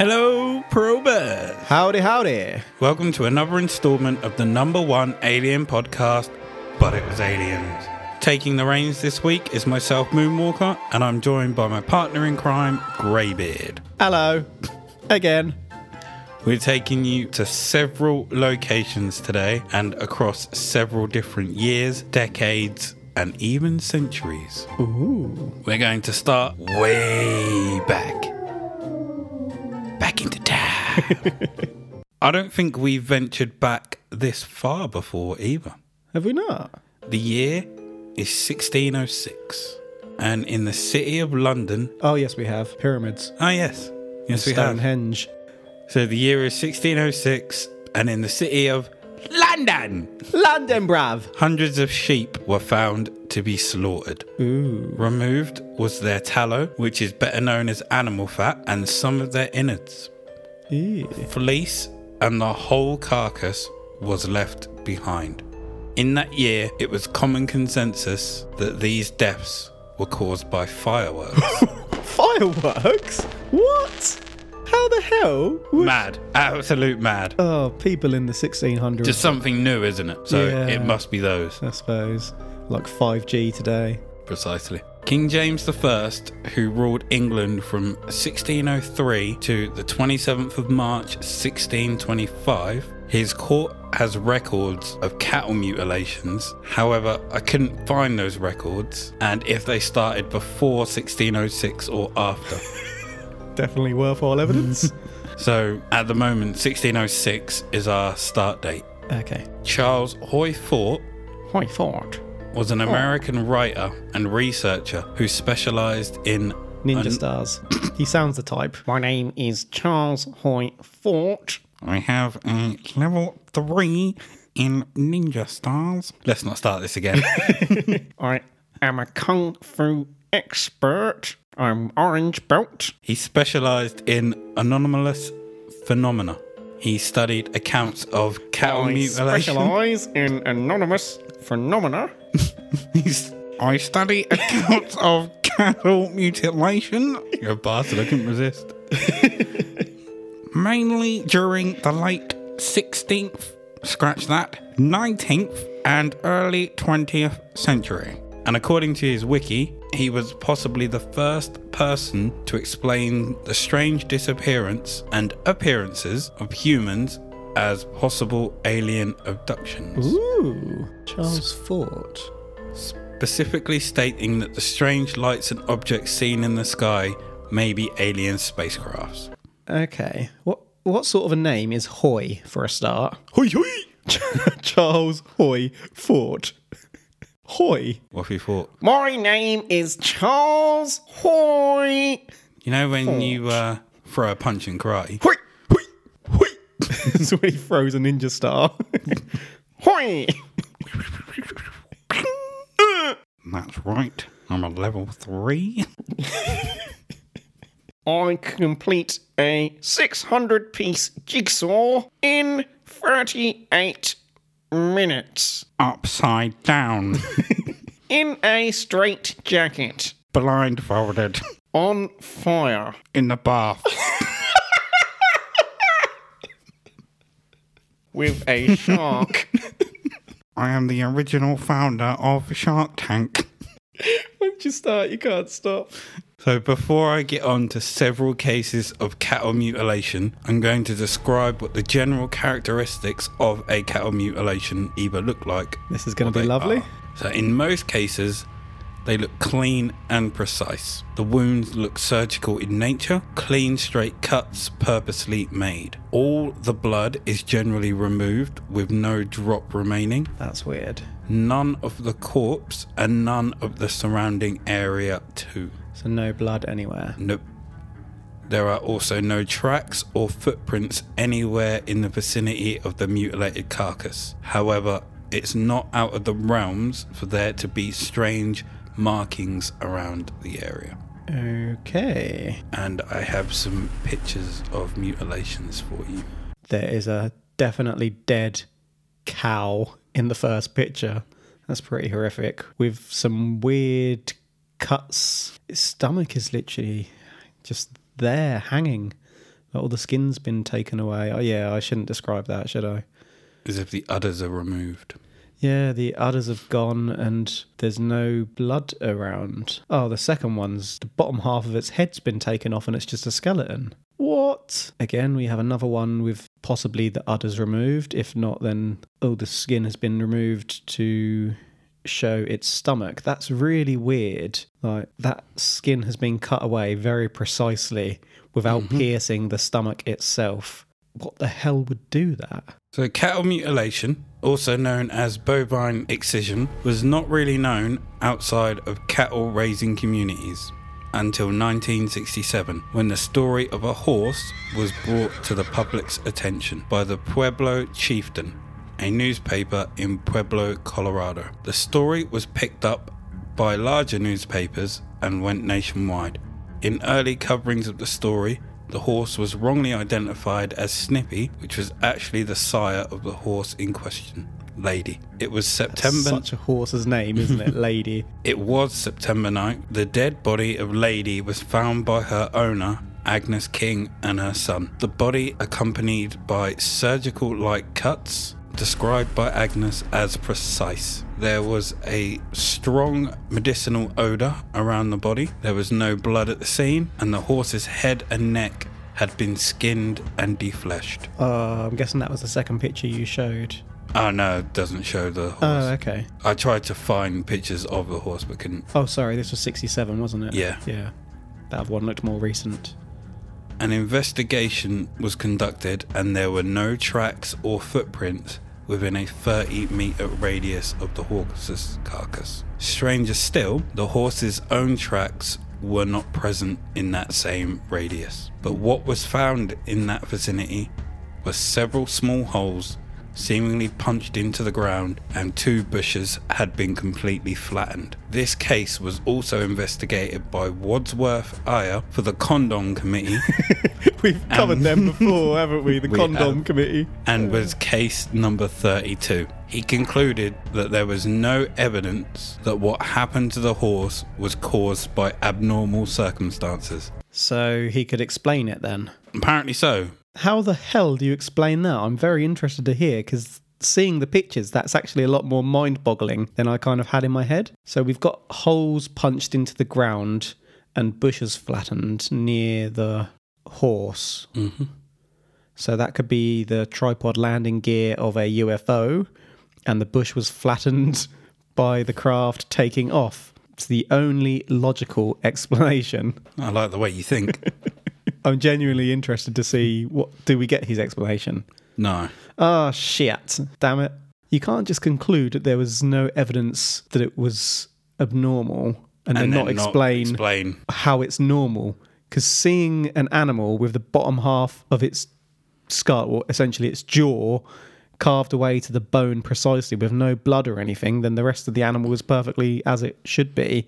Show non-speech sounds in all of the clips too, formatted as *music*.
Hello, probers. Howdy, howdy. Welcome to another installment of the number one alien podcast, But It Was Aliens. Taking the reins this week is myself, Moonwalker, and I'm joined by my partner in crime, Greybeard. Hello. Again. We're taking you to several locations today and across several different years, decades, and even centuries. Ooh. We're going to start way back. Back into time. *laughs* I don't think we've ventured back this far before either. Have we not? The year is 1606. And in the city of London. Oh, yes, we have. Pyramids. Ah, yes. Yes, we have. Stonehenge. So the year is 1606. And in the city of London, London, brav. hundreds of sheep were found to be slaughtered. Ooh. Removed was their tallow, which is better known as animal fat, and some of their innards. Ew. Fleece and the whole carcass was left behind. In that year, it was common consensus that these deaths were caused by fireworks. *laughs* Fireworks? What? How the hell? would- mad. Absolute mad. Oh, people in the 1600s. Just something new, isn't it? So Yeah. it must be those. I suppose. Like 5G today. Precisely. King James I, who ruled England from 1603 to the 27th of March 1625, his court has records of cattle mutilations. However, I couldn't find those records, and if they started before 1606 or after. *laughs* Definitely worthwhile evidence. *laughs* so at the moment, 1606 is our start date. okay. Charles Hoy Fort Why Fort? Was an oh. American writer and researcher who specialized in Ninja un- stars. *coughs* he sounds the type. My name is Charles Hoy Fort. I have a level three in ninja stars. Let's not start this again. *laughs* I am a kung fu expert. I'm orange belt. he specialized in anomalous phenomena. He studied accounts of cattle I mutilation. specialize in anonymous phenomena. *laughs* He's- I study accounts *laughs* of cattle mutilation. You're a bastard, I couldn't resist. Mainly during the late 16th, scratch that, 19th, and early 20th century. And according to his wiki, he was possibly the first person to explain the strange disappearance and appearances of humans as possible alien abductions. Ooh, Charles Fort. specifically stating that the strange lights and objects seen in the sky may be alien spacecrafts. Okay. What what sort of a name is Hoy for a start? Hoy Hoy! *laughs* Charles Hoy Fort. Hoy. What have you thought? My name is Charles Hoy. You know when you uh, throw a punch in karate? Hoy. Hoy. Hoy. so when he throws a ninja star. *laughs* Hoy. *laughs* That's right. I'm a level three. *laughs* I complete a 600 piece jigsaw in 38 minutes Upside down. *laughs* in a straight jacket Blindfolded. on fire. In the bath. with a shark. *laughs* I am the original founder of Shark Tank. *laughs* Once you start, you can't stop. So, before I get on to several cases of cattle mutilation, I'm going to describe what the general characteristics of a cattle mutilation either look like. This is going to be lovely. are. So, in most cases, they look clean and precise. The wounds look surgical in nature, clean, straight cuts purposely made. All the blood is generally removed with no drop remaining. That's weird. None of the corpse and none of the surrounding area, too. So no blood anywhere. Nope. There are also no tracks or footprints anywhere in the vicinity of the mutilated carcass. However, it's not out of the realms for there to be strange markings around the area. Okay. And I have some pictures of mutilations for you. There is a definitely dead cow in the first picture. That's pretty horrific. With some weird cuts. His stomach is literally just there hanging. All the skin's been taken away. Oh, yeah, I shouldn't describe that, should I? As if the udders are removed. Yeah, the udders have gone and there's no blood around. Oh, the second one's the bottom half of its head's been taken off and it's just a skeleton. What? Again, we have another one with possibly the udders removed. If not, then oh, the skin has been removed to show its stomach. That's really weird. Like that skin has been cut away very precisely without mm-hmm. piercing the stomach itself. What the hell would do that? So, cattle mutilation, also known as bovine excision, was not really known outside of cattle raising communities until 1967, when the story of a horse was brought to the public's attention by the Pueblo Chieftain, a newspaper in Pueblo, Colorado. The story was picked up by larger newspapers and went nationwide. In early coverings of the story, the horse was wrongly identified as Snippy, which was actually the sire of the horse in question, Lady. It was September. Such a horse's name, isn't it, lady? *laughs* It was September 9th. The dead body of Lady was found by her owner, Agnes King, and her son. The body accompanied by surgical like cuts, described by Agnes as precise. There was a strong medicinal odour around the body. There was no blood at the scene, and the horse's head and neck had been skinned and defleshed. Uh, I'm guessing that was the second picture you showed. Oh no, it doesn't show the horse. Oh, okay. I tried to find pictures of the horse but couldn't. Oh, sorry, this was 67, wasn't it? Yeah. Yeah. That one looked more recent. An investigation was conducted and there were no tracks or footprints within a 30 metre radius of the horse's carcass. Stranger still, the horse's own tracks were not present in that same radius. But what was found in that vicinity were several small holes seemingly punched into the ground and two bushes had been completely flattened. This case was also investigated by Wadsworth Ayer for the Condom Committee *laughs* We've covered them before, haven't we? *laughs* The We condom have. committee. and was case number 32. He concluded that there was no evidence that what happened to the horse was caused by abnormal circumstances. So he could explain it then. Apparently so. How the hell do you explain that? I'm very interested to hear because seeing the pictures, that's actually a lot more mind boggling than I kind of had in my head. So we've got holes punched into the ground and bushes flattened near the horse. hmm So that could be the tripod landing gear of a UFO, and the bush was flattened *laughs* by the craft taking off. It's the only logical *laughs* explanation. I like the way you think. *laughs* I'm genuinely interested to see what do we get his explanation. no. Ah, shit. Damn it. You can't just conclude that there was no evidence that it was abnormal and, then not explain explain. how it's normal. Because seeing an animal with the bottom half of its skull, or essentially its jaw, carved away to the bone precisely with no blood or anything, then the rest of the animal is perfectly as it should be,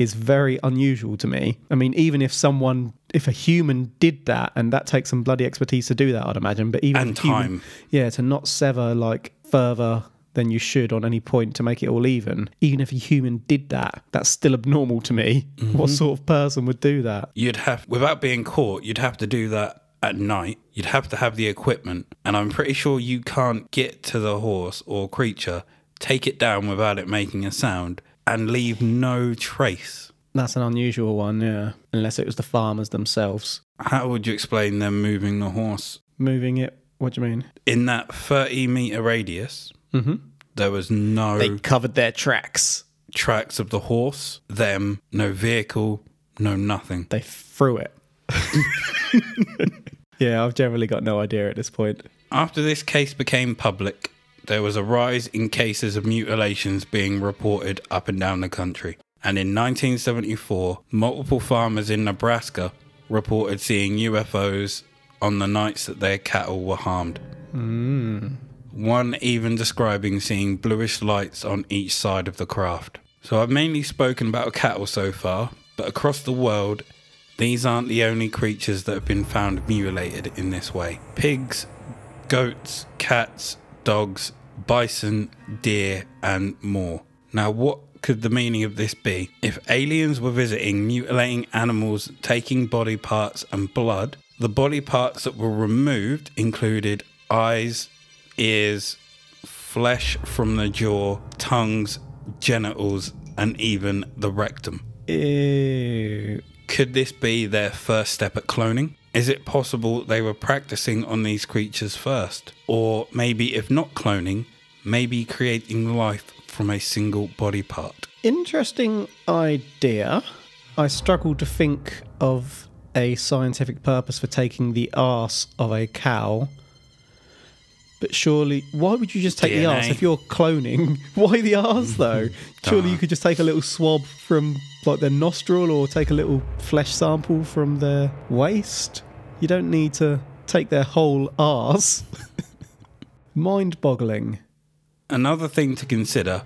is very unusual to me. I mean, even if someone, if a human did that, and that takes some bloody expertise to do that, I'd imagine, but even And human- time. yeah, to not sever like further than you should on any point to make it all even. Even if a human did that, that's still abnormal to me. Mm-hmm. What sort of person would do that? You'd have, without being caught, you'd have to do that at night. You'd have to have the equipment. And I'm pretty sure you can't get to the horse or creature, take it down without it making a sound, and leave no trace. That's an unusual one, yeah. Unless it was the farmers themselves How would you explain them moving the horse? moving it. What do you mean? In that 30 meter radius, Mm-hmm. there was no They covered their tracks. tracks of the horse, them, no vehicle, no nothing. They threw it. *laughs* *laughs* yeah, I've generally got no idea at this point. After this case became public, there was a rise in cases of mutilations being reported up and down the country. And in 1974, multiple farmers in Nebraska reported seeing UFOs on the nights that their cattle were harmed. Hmm. One even describing seeing bluish lights on each side of the craft. So I've mainly spoken about cattle so far, but across the world, these aren't the only creatures that have been found mutilated in this way. Pigs, goats, cats, dogs, bison, deer, and more. Now, what could the meaning of this be? If aliens were visiting, mutilating animals, taking body parts and blood, The body parts that were removed included eyes, ears, flesh from the jaw, tongues, genitals, and even the rectum. Ew. Could this be their first step at cloning? Is it possible they were practicing on these creatures first? Or maybe, if not cloning, maybe creating life from a single body part? Interesting idea. I struggle to think of a scientific purpose for taking the arse of a cow. But surely, why would you just take the arse if you're cloning? *laughs* Why the arse though? *laughs* surely you could just take a little swab from like their nostril or take a little flesh sample from their waist. You don't need to take their whole arse. *laughs* Mind boggling. Another thing to consider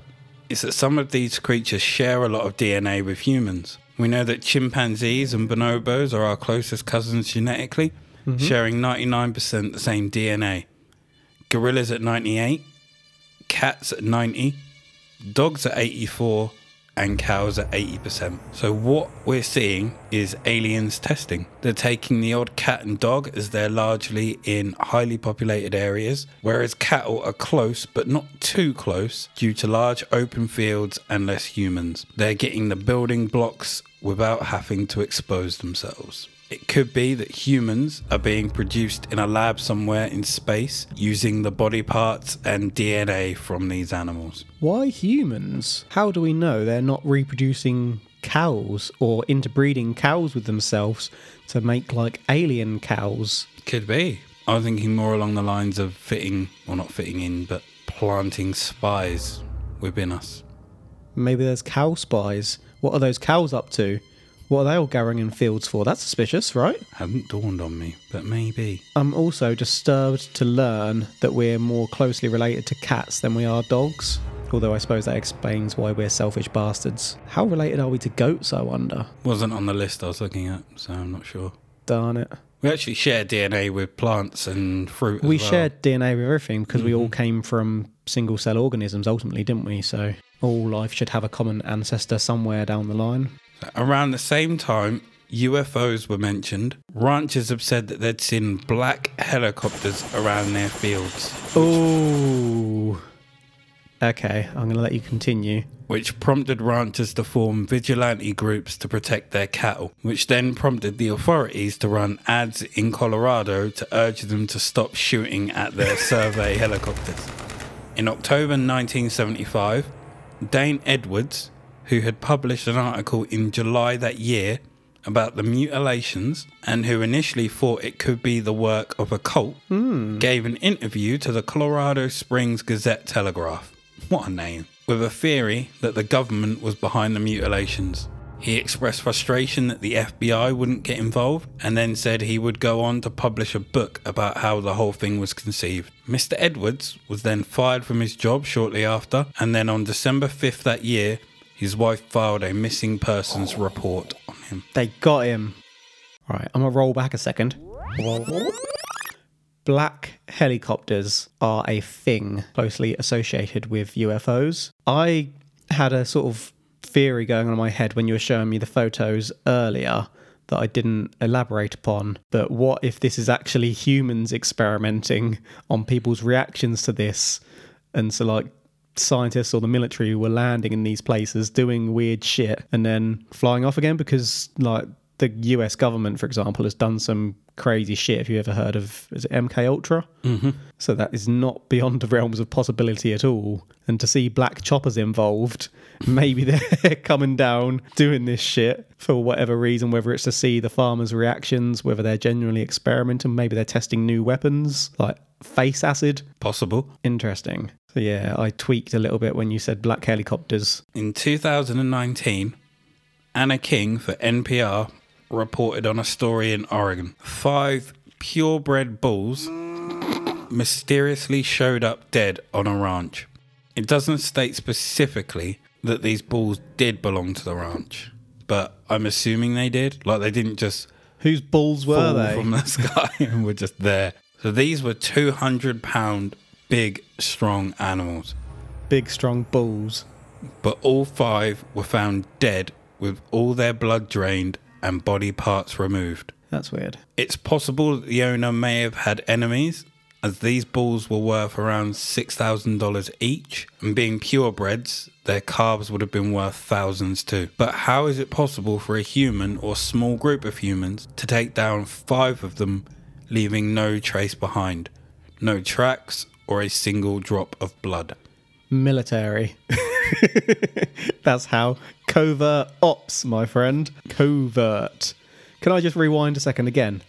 is that some of these creatures share a lot of DNA with humans. We know that chimpanzees and bonobos are our closest cousins genetically, mm-hmm. sharing 99% the same DNA. Gorillas at 98, cats at 90, dogs at 84, and cows at 80%. So, what we're seeing is aliens testing. They're taking the odd cat and dog as they're largely in highly populated areas, whereas cattle are close but not too close due to large open fields and less humans. They're getting the building blocks without having to expose themselves. It could be that humans are being produced in a lab somewhere in space using the body parts and DNA from these animals. Why humans? How do we know they're not reproducing cows or interbreeding cows with themselves to make like alien cows? Could be. I was thinking more along the lines of fitting, or not fitting in, but planting spies within us. Maybe there's cow spies. What are those cows up to? What are they all gathering in fields for? That's suspicious, right? Hadn't dawned on me, but maybe. I'm also disturbed to learn that we're more closely related to cats than we are dogs. Although I suppose that explains why we're selfish bastards. How related are we to goats, I wonder? Wasn't on the list I was looking at, so I'm not sure. Darn it. We actually share DNA with plants and fruit. As we well. shared DNA with everything because we all mm-hmm. came from single cell organisms ultimately, didn't we? So all life should have a common ancestor somewhere down the line. Around the same time, UFOs were mentioned. Ranchers have said that they'd seen black helicopters around their fields, Oh. Okay, I'm going to let you continue. which prompted ranchers to form vigilante groups to protect their cattle, which then prompted the authorities to run ads in Colorado to urge them to stop shooting at their *laughs* survey helicopters. In October 1975, Dane Edwards, who had published an article in July that year about the mutilations and who initially thought it could be the work of a cult, hmm. gave an interview to the Colorado Springs Gazette Telegraph. What a name. With a theory that the government was behind the mutilations. He expressed frustration that the FBI wouldn't get involved and then said he would go on to publish a book about how the whole thing was conceived. Mr. Edwards was then fired from his job shortly after, and then on December 5th that year, his wife filed a missing persons report on him. They got him. All right, I'm going to roll back a second. Black helicopters are a thing closely associated with UFOs. I had a sort of theory going on in my head when you were showing me the photos earlier that I didn't elaborate upon. But what if this is actually humans experimenting on people's reactions to this? And so, like, scientists or the military were landing in these places doing weird shit and then flying off again because, like, the US government, for example, has done some crazy shit. If you ever heard of is it MK Ultra? Mm-hmm. So that is not beyond the realms of possibility at all. And to see black choppers involved, *laughs* maybe they're *laughs* coming down doing this shit for whatever reason, whether it's to see the farmers' reactions, whether they're genuinely experimenting, maybe they're testing new weapons like face acid. Possible. Interesting. So yeah, I tweaked a little bit when you said black helicopters. In 2019, Anna King for NPR reported on a story in Oregon. Five purebred bulls mysteriously showed up dead on a ranch. It doesn't state specifically that these bulls did belong to the ranch, but I'm assuming they did. Like they didn't just Whose bulls were fall they? from the *laughs* sky and were just there. So these were 200 pound big, strong animals. Big strong bulls. but all five were found dead with all their blood drained and body parts removed. That's weird. It's possible that the owner may have had enemies, as these bulls were worth around $6,000 each, and being purebreds, their calves would have been worth thousands too. But how is it possible for a human or small group of humans to take down five of them, leaving no trace behind? No tracks or a single drop of blood. Military. *laughs* That's how. Covert ops, my friend. Covert. Can I just rewind a second again?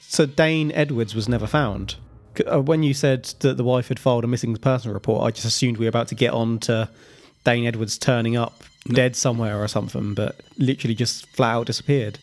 So Dane Edwards was never found. Uh, When you said that the wife had filed a missing person report, I just assumed we were about to get on to Dane Edwards turning up dead somewhere or something, but literally just flat out disappeared.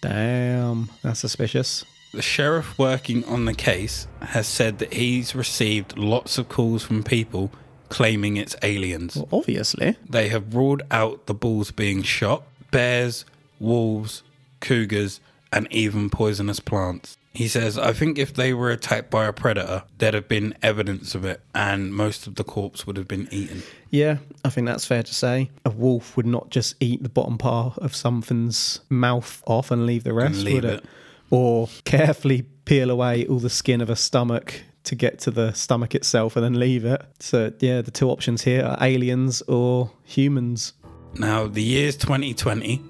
Damn, that's suspicious. The sheriff working on the case has said that he's received lots of calls from people claiming it's aliens. Well, obviously. They have ruled out the bulls being shot, bears, wolves, cougars, and even poisonous plants. He says, I think if they were attacked by a predator, there'd have been evidence of it, and most of the corpse would have been eaten. Yeah, I think that's fair to say. A wolf would not just eat the bottom part of something's mouth off and leave the rest, leave would it? it. Or carefully peel away all the skin of a stomach to get to the stomach itself and then leave it. So, yeah, the two options here are aliens or humans. Now, the year's 2020,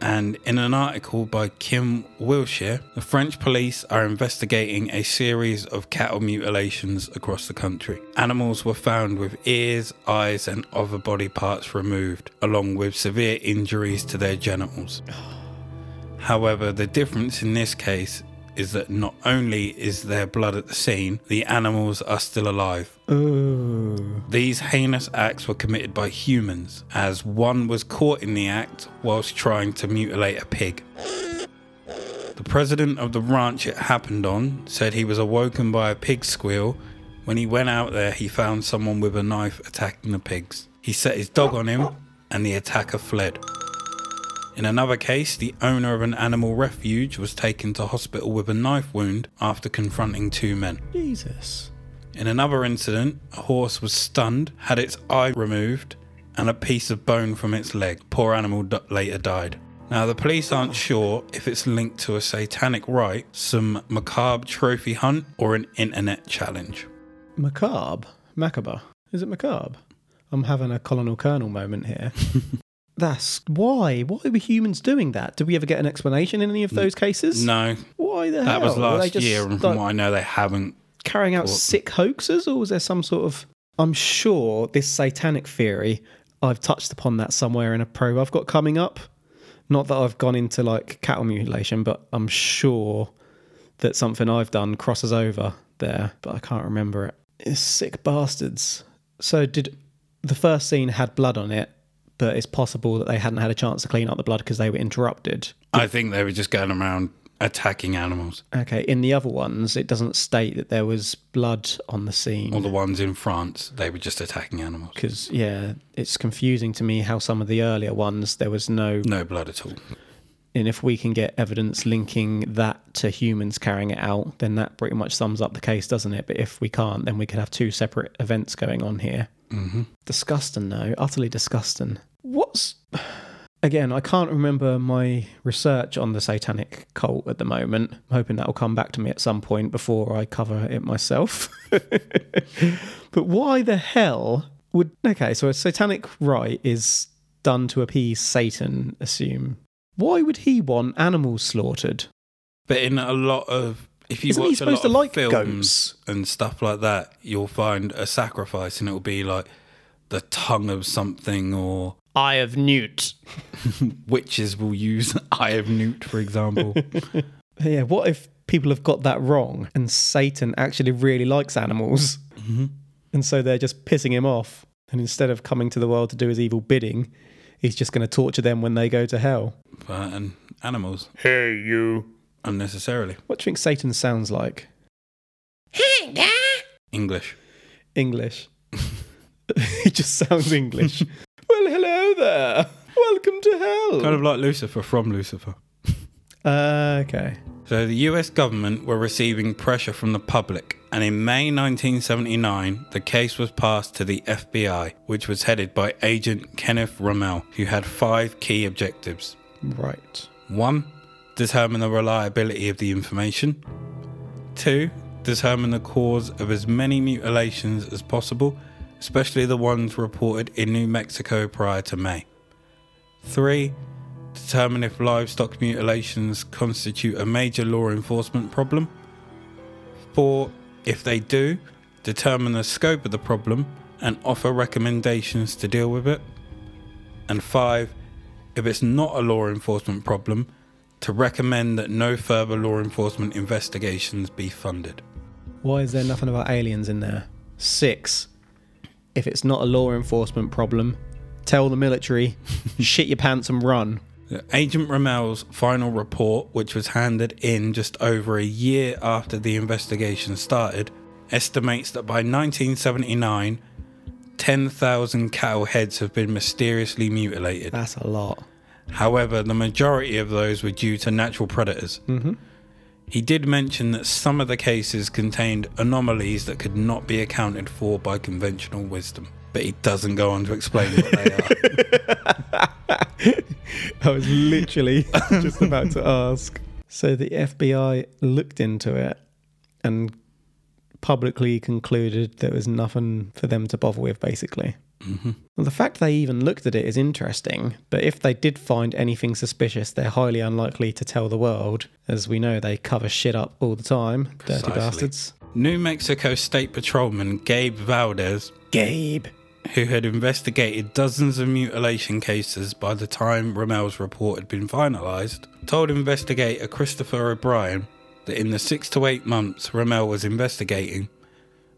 and in an article by Kim Willsher, the French police are investigating a series of cattle mutilations across the country. Animals were found with ears, eyes, and other body parts removed, along with severe injuries to their genitals. *sighs* *sighs* Oh, However, the difference in this case is that not only is there blood at the scene, the animals are still alive. Ooh. These heinous acts were committed by humans, as one was caught in the act whilst trying to mutilate a pig. The president of the ranch it happened on said he was awoken by a pig squeal. When he went out there, he found someone with a knife attacking the pigs. He set his dog on him, and the attacker fled. In another case, the owner of an animal refuge was taken to hospital with a knife wound after confronting two men. Jesus. In another incident, a horse was stunned, had its eye removed, and a piece of bone from its leg. Poor animal d- later died. Now, the police aren't sure if it's linked to a satanic rite, some macabre trophy hunt, or an internet challenge. Macabre? Macabre? Is it macabre? I'm having a Colonel Colonel moment here. *laughs* That's why. Why were humans doing that? Did we ever get an explanation in any of those cases? No, Why the hell? that was Were they last just, year, and like, from what I know, they haven't. carrying out sick hoaxes, or was there some sort of? I'm sure this satanic theory. I've touched upon that somewhere in a probe I've got coming up. Not that I've gone into like cattle mutilation, but I'm sure that something I've done crosses over there, but I can't remember it. It's sick bastards. So did the first scene had blood on it, but it's possible that they hadn't had a chance to clean up the blood because they were interrupted. I think they were just going around attacking animals. Okay, in the other ones, it doesn't state that there was blood on the scene. All the ones in France, they were just attacking animals. because yeah, it's confusing to me how some of the earlier ones there was no, No blood at all. and if we can get evidence linking that to humans carrying it out, then that pretty much sums up the case, doesn't it? But if we can't, then we could have two separate events going on here. Mm-hmm. Disgusting, though, utterly disgusting. What's again? I can't remember my research on the satanic cult at the moment. I'm hoping that will come back to me at some point before I cover it myself. *laughs* but why the hell would okay? So a satanic rite is done to appease Satan. Assume. Why would he want animals slaughtered? But in a lot of if you Isn't he watch a supposed lot to of like films goats? and stuff like that, you'll find a sacrifice, and it will be like the tongue of something, or Eye of Newt. *laughs* witches will use *laughs* eye of newt, for example. *laughs* Yeah, what if people have got that wrong and Satan actually really likes animals? Mm-hmm. And so they're just pissing him off. And instead of coming to the world to do his evil bidding, he's just going to torture them when they go to hell. but, and animals Hey, you. Unnecessarily. What do you think Satan sounds like? *laughs* English. English. *laughs* he just sounds English. *laughs* well, hello there. Welcome to hell. Kind of like Lucifer from Lucifer. Uh, okay. So the US government were receiving pressure from the public, and in May 1979, the case was passed to the FBI, which was headed by Agent Kenneth Rommel, who had five key objectives. Right. 1. Determine the reliability of the information. 2. Determine the cause of as many mutilations as possible, especially the ones reported in New Mexico prior to May. 3. Determine if livestock mutilations constitute a major law enforcement problem. 4. If they do, determine the scope of the problem and offer recommendations to deal with it. And 5. If it's not a law enforcement problem, to recommend that no further law enforcement investigations be funded. Why is there nothing about aliens in there? Six. If it's not a law enforcement problem, tell the military, *laughs* shit your pants and run. Agent Rommel's final report, which was handed in just over a year after the investigation started, estimates that by 1979, 10,000 cattle heads have been mysteriously mutilated. That's a lot. However, the majority of those were due to natural predators. Mm-hmm. He did mention that some of the cases contained anomalies that could not be accounted for by conventional wisdom, but he doesn't go on to explain what they are. *laughs* I was literally *laughs* just about to ask. So the FBI looked into it and publicly concluded there was nothing for them to bother with, basically. Hmm Well, the fact they even looked at it is interesting, but if they did find anything suspicious, they're highly unlikely to tell the world. As we know, they cover shit up all the time. Dirty bastards. New Mexico State Patrolman Gabe Valdez Gabe. who had investigated dozens of mutilation cases by the time Rommel's report had been finalised, told investigator Christopher O'Brien that in the six to eight months Rommel was investigating,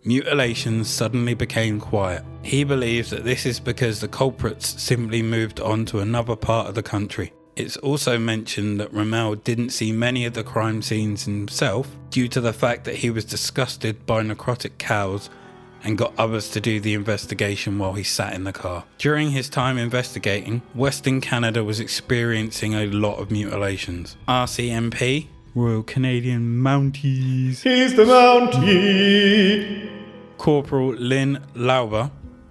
mutilations suddenly became quiet. He believes that this is because the culprits simply moved on to another part of the country. It's also mentioned that Rommel didn't see many of the crime scenes himself due to the fact that he was disgusted by necrotic cows and got others to do the investigation while he sat in the car. During his time investigating, Western Canada was experiencing a lot of mutilations. RCMP, Royal Canadian Mounties, He's the Mountie. Corporal Lynn Lauber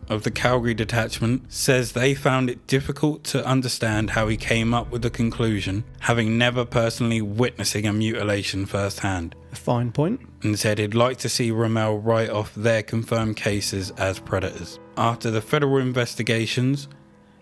of the Calgary Detachment says they found it difficult to understand how he came up with the conclusion, having never personally witnessing a mutilation firsthand, A fine point. and said he'd like to see Rommel write off their confirmed cases as predators. After the federal investigations,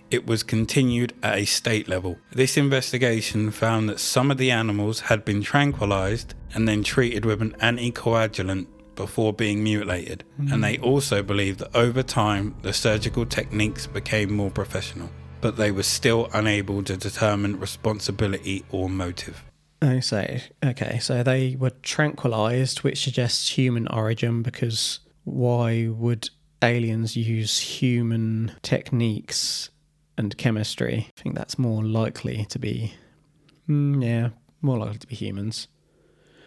it was continued at a state level. This investigation found that some of the animals had been tranquilized and then treated with an anticoagulant before being mutilated. And they also believed that over time the surgical techniques became more professional, but they were still unable to determine responsibility or motive. I say, okay, so they were tranquilized, which suggests human origin because why would aliens use human techniques and chemistry? I think that's more likely to be, mm, yeah, more likely to be humans.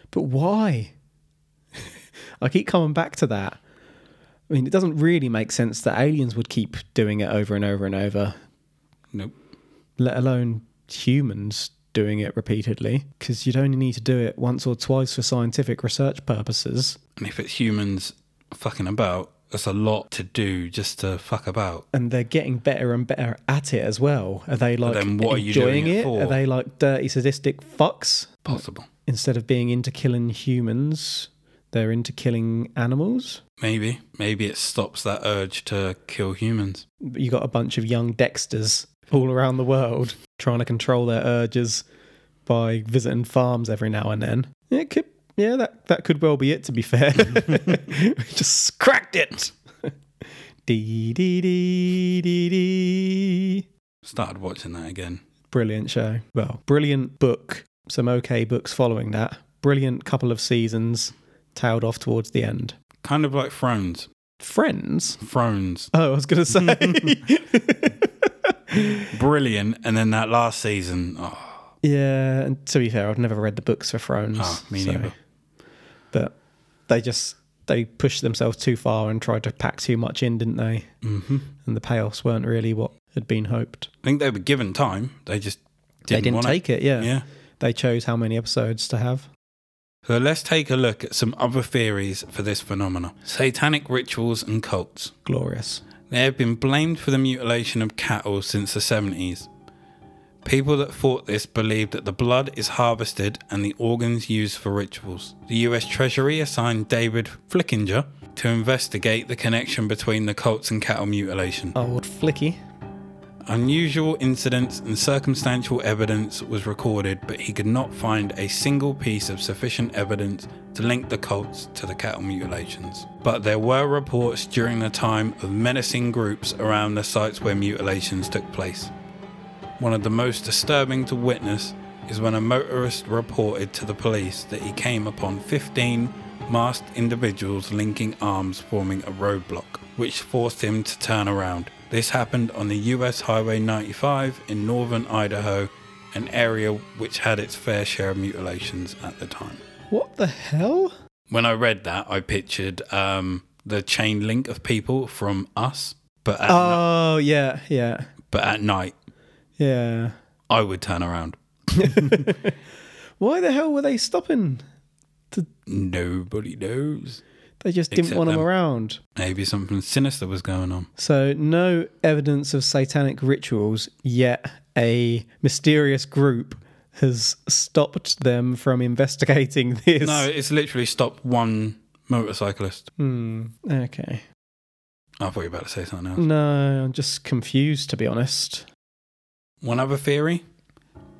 But why? *laughs* I keep coming back to that. I mean, it doesn't really make sense that aliens would keep doing it over and over and over, Nope. let alone humans doing it repeatedly, because you'd only need to do it once or twice for scientific research purposes. And if it's humans fucking about, that's a lot to do just to fuck about. And they're getting better and better at it as well. Are they like then what are you enjoying doing it it? for? Are they like dirty, sadistic fucks? Possible. Instead of being into killing humans, they're into killing animals. Maybe. Maybe it stops that urge to kill humans. You got a bunch of young Dexters all around the world trying to control their urges by visiting farms every now and then. It could, yeah, that that could well be it. To be fair, *laughs* we just cracked it. *laughs* Dee dee dee dee dee. Started watching that again. Brilliant show. Well, brilliant book. Some okay books following that. Brilliant couple of seasons. Tailed off towards the end. Kind of like Thrones. Friends. Thrones. Oh, I was going to say. *laughs* Brilliant. And then that last season. Oh, Yeah, and to be fair, I've never read the books for Thrones. Oh, me neither. But they just they pushed themselves too far and tried to pack too much in, didn't they? hmm And the payoffs weren't really what had been hoped. I think they were given time. They just didn't, they didn't want take it. yeah. Yeah. They chose how many episodes to have. So let's take a look at some other theories for this phenomenon. Satanic rituals and cults. Glorious. They have been blamed for the mutilation of cattle since the 70s. People that thought this believed that the blood is harvested and the organs used for rituals. The US Treasury assigned David Flickinger to investigate the connection between the cults and cattle mutilation. Oh, Old Flicky. Unusual incidents and circumstantial evidence was recorded, but he could not find a single piece of sufficient evidence to link the cults to the cattle mutilations. But there were reports during the time of menacing groups around the sites where mutilations took place. One of the most disturbing to witness is when a motorist reported to the police that he came upon 15 masked individuals linking arms forming a roadblock, which forced him to turn around. This happened on the US Highway 95 in northern Idaho, an area which had its fair share of mutilations at the time. What the hell? When I read that, I pictured um, the chain link of people from us, but at, Oh, yeah, yeah, but at night, yeah. I would turn around. *laughs* Why the hell were they stopping? Nobody knows. They just didn't Except want them around. Maybe something sinister was going on. So, no evidence of satanic rituals, yet a mysterious group has stopped them from investigating *laughs* this. No, it's literally stopped one motorcyclist. Hmm. Okay. I thought you were about to say something else. No, I'm just confused, to be honest. One other theory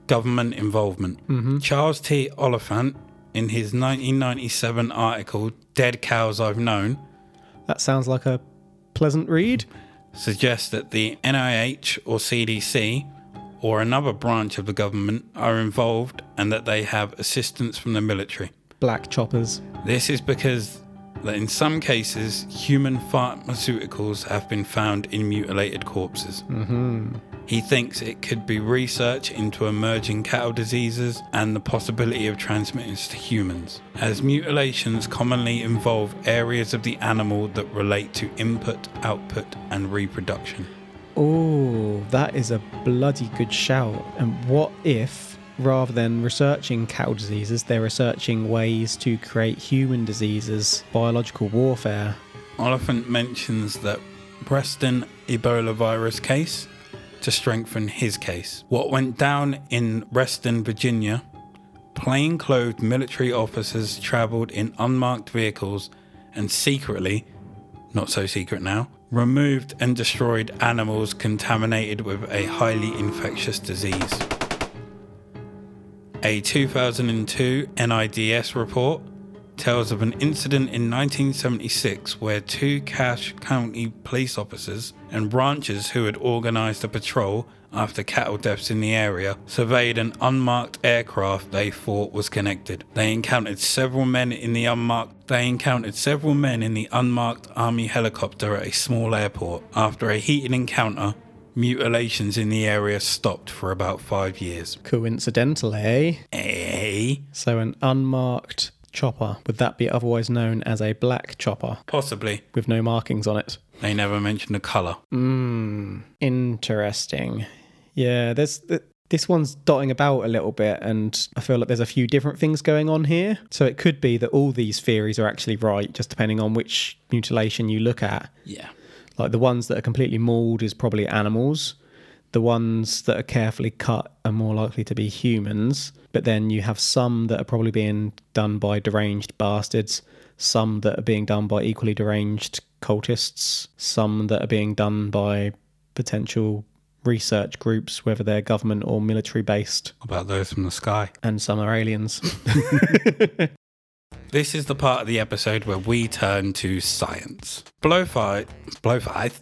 government involvement. hmm Charles T. Oliphant, in his 1997 article, Dead Cows I've Known, That sounds like a pleasant read. suggests that the NIH or CDC or another branch of the government are involved and that they have assistance from the military. Black choppers. This is because that in some cases, human pharmaceuticals have been found in mutilated corpses. Mm-hmm. He thinks it could be research into emerging cattle diseases and the possibility of transmitting to humans, as mutilations commonly involve areas of the animal that relate to input, output, and reproduction. Oh, that is a bloody good shout. And what if, rather than researching cattle diseases, they're researching ways to create human diseases, biological warfare? Oliphant mentions that Reston Ebola virus case to strengthen his case. What went down in Reston, Virginia, plainclothed military officers travelled in unmarked vehicles and secretly, not so secret now, removed and destroyed animals contaminated with a highly infectious disease. A 2002 NIDS report tells of an incident in 1976 where two Cache County police officers and ranchers who had organized a patrol after cattle deaths in the area surveyed an unmarked aircraft they thought was connected. They encountered several men in the unmarked they encountered several men in the unmarked army helicopter at a small airport. After a heated encounter, mutilations in the area stopped for about 5 years. Coincidental, eh? Eh? So, an unmarked chopper. Would that be otherwise known as a black chopper Possibly. with no markings on it? They never mentioned the color. Hmm. Interesting. Yeah, there's th- this one's dotting about a little bit, and I feel like there's a few different things going on here. So it could be that all these theories are actually right, just depending on which mutilation you look at. Yeah. Like the ones that are completely mauled is probably animals. The ones that are carefully cut are more likely to be humans. But then you have some that are probably being done by deranged bastards, some that are being done by equally deranged cultists, some that are being done by potential research groups, whether they're government or military based, about those from the sky? and some are aliens. *laughs* This is the part of the episode where we turn to science. Blowfly, blowflies,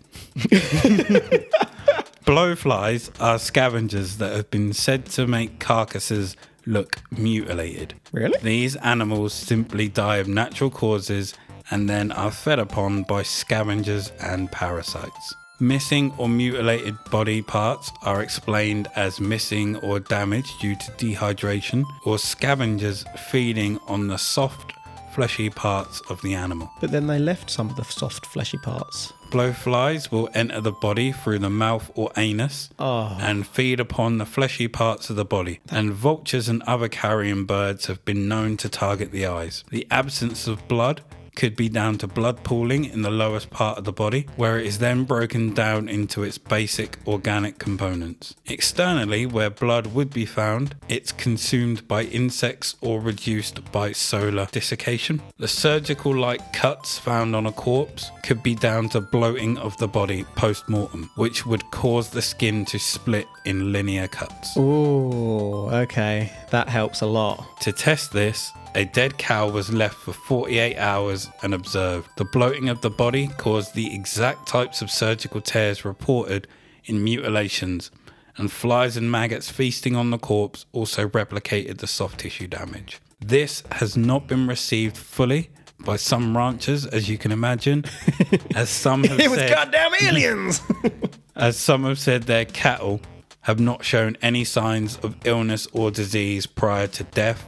blowflies are scavengers that have been said to make carcasses look mutilated. really? These animals simply die of natural causes and then are fed upon by scavengers and parasites. Missing or mutilated body parts are explained as missing or damaged due to dehydration, or scavengers feeding on the soft, fleshy parts of the animal. But then they left some of the soft, fleshy parts. Blowflies will enter the body through the mouth or anus Oh, and feed upon the fleshy parts of the body. And vultures and other carrion birds have been known to target the eyes. The absence of blood could be down to blood pooling in the lowest part of the body, where it is then broken down into its basic organic components. Externally, where blood would be found, it's consumed by insects or reduced by solar desiccation. The surgical like cuts found on a corpse could be down to bloating of the body post mortem, which would cause the skin to split in linear cuts. Ooh, okay. That helps a lot. To test this, a dead cow was left for 48 hours and observed. The bloating of the body caused the exact types of surgical tears reported in mutilations, and flies and maggots feasting on the corpse also replicated the soft tissue damage. This has not been received fully by some ranchers, as you can imagine, *laughs* as some have said, goddamn aliens! *laughs* as some have said their cattle have not shown any signs of illness or disease prior to death,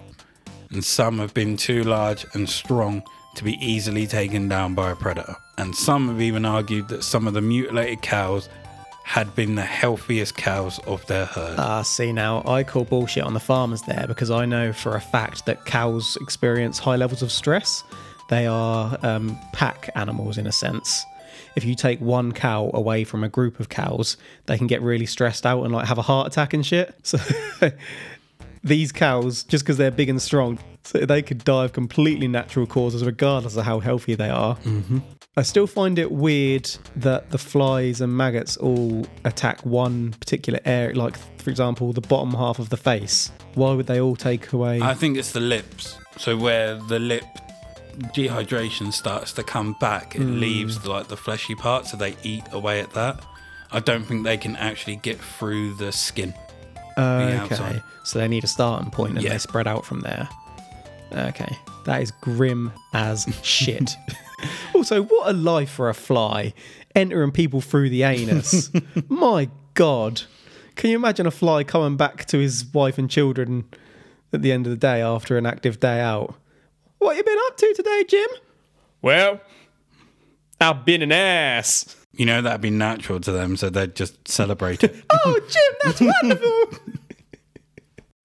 and some have been too large and strong to be easily taken down by a predator. And some have even argued that some of the mutilated cows had been the healthiest cows of their herd. Ah, see now, I call bullshit on the farmers there because I know for a fact that cows experience high levels of stress. They are um, pack animals in a sense. If you take one cow away from a group of cows, they can get really stressed out and like have a heart attack and shit. *laughs* So these cows, just because they're big and strong, so they could die of completely natural causes regardless of how healthy they are. Mm-hmm. I still find it weird that the flies and maggots all attack one particular area, like, for example, the bottom half of the face. Why would they all take away? I think it's the lips. So where the lip dehydration starts to come back, it leaves like the fleshy part, so they eat away at that. I don't think they can actually get through the skin. Okay. So they need a starting point and Yeah. they spread out from there. Okay. That is grim as *laughs* shit. also, what a life for a fly entering people through the anus. *laughs* My God. Can you imagine a fly coming back to his wife and children at the end of the day after an active day out? What you been up to today, Jim? Well, I've been an ass. You know, that'd be natural to them, so they'd just celebrate it. *laughs* Oh, Jim, that's wonderful.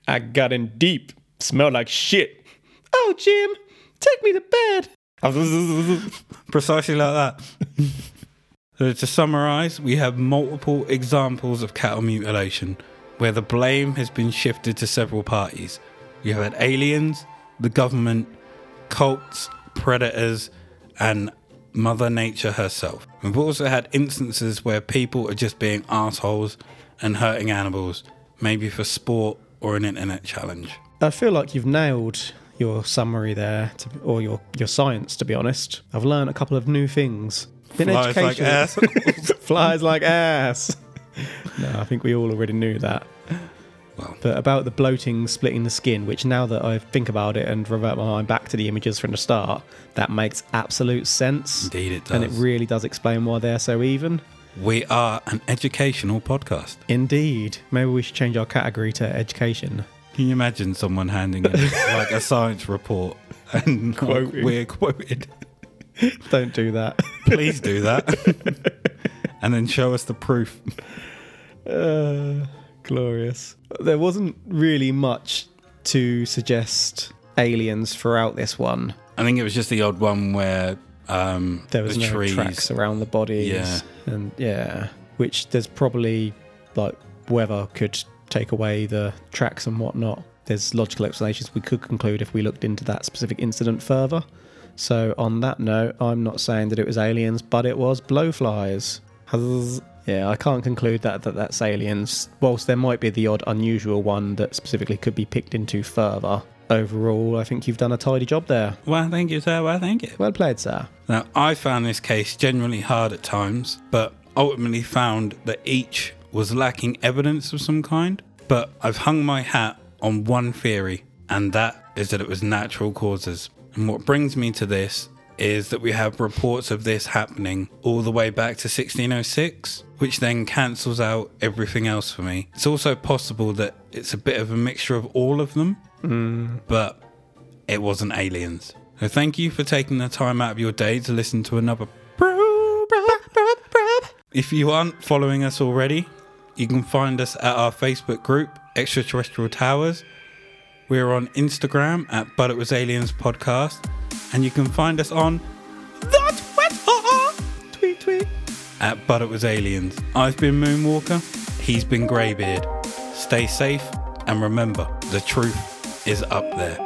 I got in deep. Smell like shit. Oh, Jim, take me to bed. *laughs* Precisely like that. so to summarize, we have multiple examples of cattle mutilation where the blame has been shifted to several parties. We have had aliens, the government, cults, predators, and Mother Nature herself. We've also had instances where people are just being assholes and hurting animals, maybe for sport or an internet challenge. I feel like you've nailed your summary there, to, or your, your science, to be honest. I've learned a couple of new things. In Flies like education- assholes. *laughs* Flies like ass. *laughs* no, I think we all already knew that. Well. But about the bloating, splitting the skin, which now that I think about it and revert my mind back to the images from the start, that makes absolute sense. Indeed, it does. And it really does explain why they're so even. We are an educational podcast. Indeed. Maybe we should change our category to education. Can you imagine someone handing in like a science report and *laughs* like, we're quoted? *laughs* Don't do that. Please do that. *laughs* and then show us the proof. Uh, glorious. There wasn't really much to suggest aliens throughout this one. I think it was just the odd one where um, There was the no trees. tracks around the bodies. Yeah. And yeah, which there's probably like weather could take away the tracks and whatnot. There's logical explanations we could conclude if we looked into that specific incident further. So on that note, I'm not saying that it was aliens, but it was blowflies. Yeah, I can't conclude that, that that's aliens. Whilst there might be the odd unusual one that specifically could be picked into further. Overall, I think you've done a tidy job there. Well, thank you, sir. Well, thank you. Well played, sir. Now, I found this case genuinely hard at times, but ultimately found that each was lacking evidence of some kind. But I've hung my hat on one theory, and that is that it was natural causes. And what brings me to this is that we have reports of this happening all the way back to 1606, which then cancels out everything else for me. It's also possible that it's a bit of a mixture of all of them, mm. but it wasn't aliens. So thank you for taking the time out of your day to listen to another. If you aren't following us already, you can find us at our Facebook group, Extraterrestrial Towers. We're on Instagram at But It Was Aliens Podcast. and you can find us on the Twitter Tweet, tweet. at But It Was Aliens. I've been Moonwalker, he's been Greybeard. Stay safe, and remember, the truth is up there.